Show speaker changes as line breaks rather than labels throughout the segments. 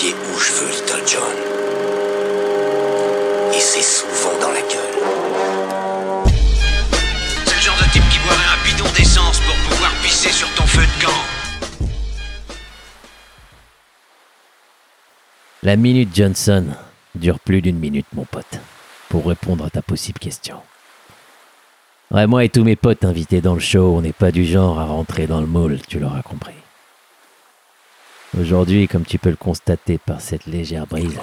pied où je veux, Little John. Et c'est souvent dans la gueule.
C'est le genre de type qui boirait un bidon d'essence pour pouvoir pisser sur ton feu de camp.
La minute Johnson dure plus d'une minute, mon pote, pour répondre à ta possible question. Ouais, moi et tous mes potes invités dans le show, on n'est pas du genre à rentrer dans le moule, tu l'auras compris. Aujourd'hui, comme tu peux le constater par cette légère brise,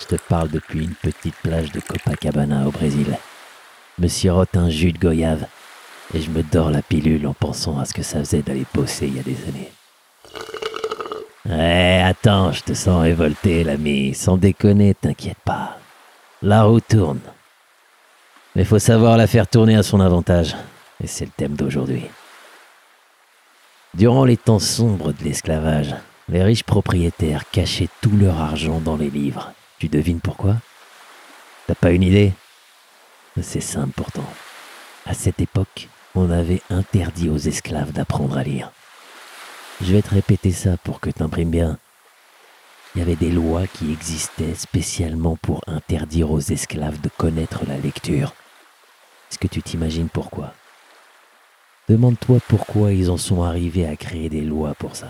je te parle depuis une petite plage de Copacabana au Brésil. Me sirote un jus de goyave et je me dors la pilule en pensant à ce que ça faisait d'aller bosser il y a des années. Ouais, attends, je te sens révolté, l'ami. Sans déconner, t'inquiète pas. La roue tourne. Mais faut savoir la faire tourner à son avantage. Et c'est le thème d'aujourd'hui. Durant les temps sombres de l'esclavage, les riches propriétaires cachaient tout leur argent dans les livres. Tu devines pourquoi? T'as pas une idée? C'est simple pourtant. À cette époque, on avait interdit aux esclaves d'apprendre à lire. Je vais te répéter ça pour que t'imprimes bien. Il y avait des lois qui existaient spécialement pour interdire aux esclaves de connaître la lecture. Est-ce que tu t'imagines pourquoi? Demande-toi pourquoi ils en sont arrivés à créer des lois pour ça.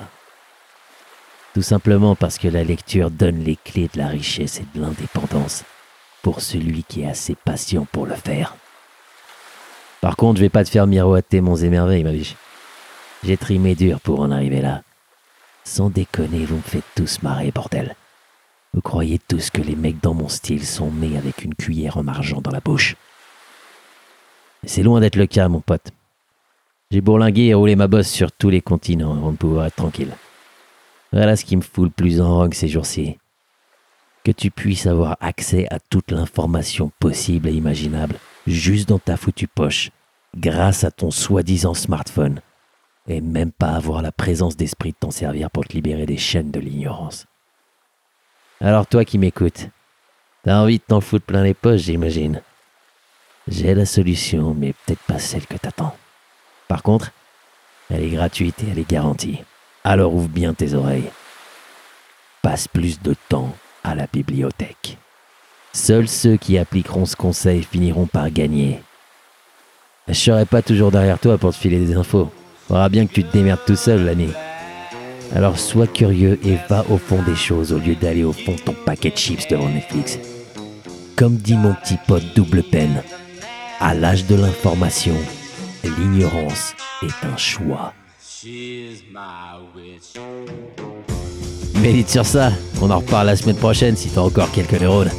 Tout simplement parce que la lecture donne les clés de la richesse et de l'indépendance pour celui qui est assez patient pour le faire. Par contre, je vais pas te faire miroiter mon émerveil, ma biche. J'ai trimé dur pour en arriver là. Sans déconner, vous me faites tous marrer, bordel. Vous croyez tous que les mecs dans mon style sont nés avec une cuillère en argent dans la bouche. C'est loin d'être le cas, mon pote. J'ai bourlingué et roulé ma bosse sur tous les continents avant de pouvoir être tranquille. Voilà ce qui me fout le plus en rogue ces jours-ci. Que tu puisses avoir accès à toute l'information possible et imaginable juste dans ta foutue poche, grâce à ton soi-disant smartphone, et même pas avoir la présence d'esprit de t'en servir pour te libérer des chaînes de l'ignorance. Alors toi qui m'écoutes, t'as envie de t'en foutre plein les poches, j'imagine. J'ai la solution, mais peut-être pas celle que t'attends. Par contre, elle est gratuite et elle est garantie. Alors ouvre bien tes oreilles. Passe plus de temps à la bibliothèque. Seuls ceux qui appliqueront ce conseil finiront par gagner. Je serai pas toujours derrière toi pour te filer des infos. Faudra bien que tu te démerdes tout seul l'année. Alors sois curieux et va au fond des choses au lieu d'aller au fond de ton paquet de chips devant Netflix. Comme dit mon petit pote double peine, à l'âge de l'information, l'ignorance est un choix. Médite sur ça, on en reparle la semaine prochaine si t'as encore quelques neurones.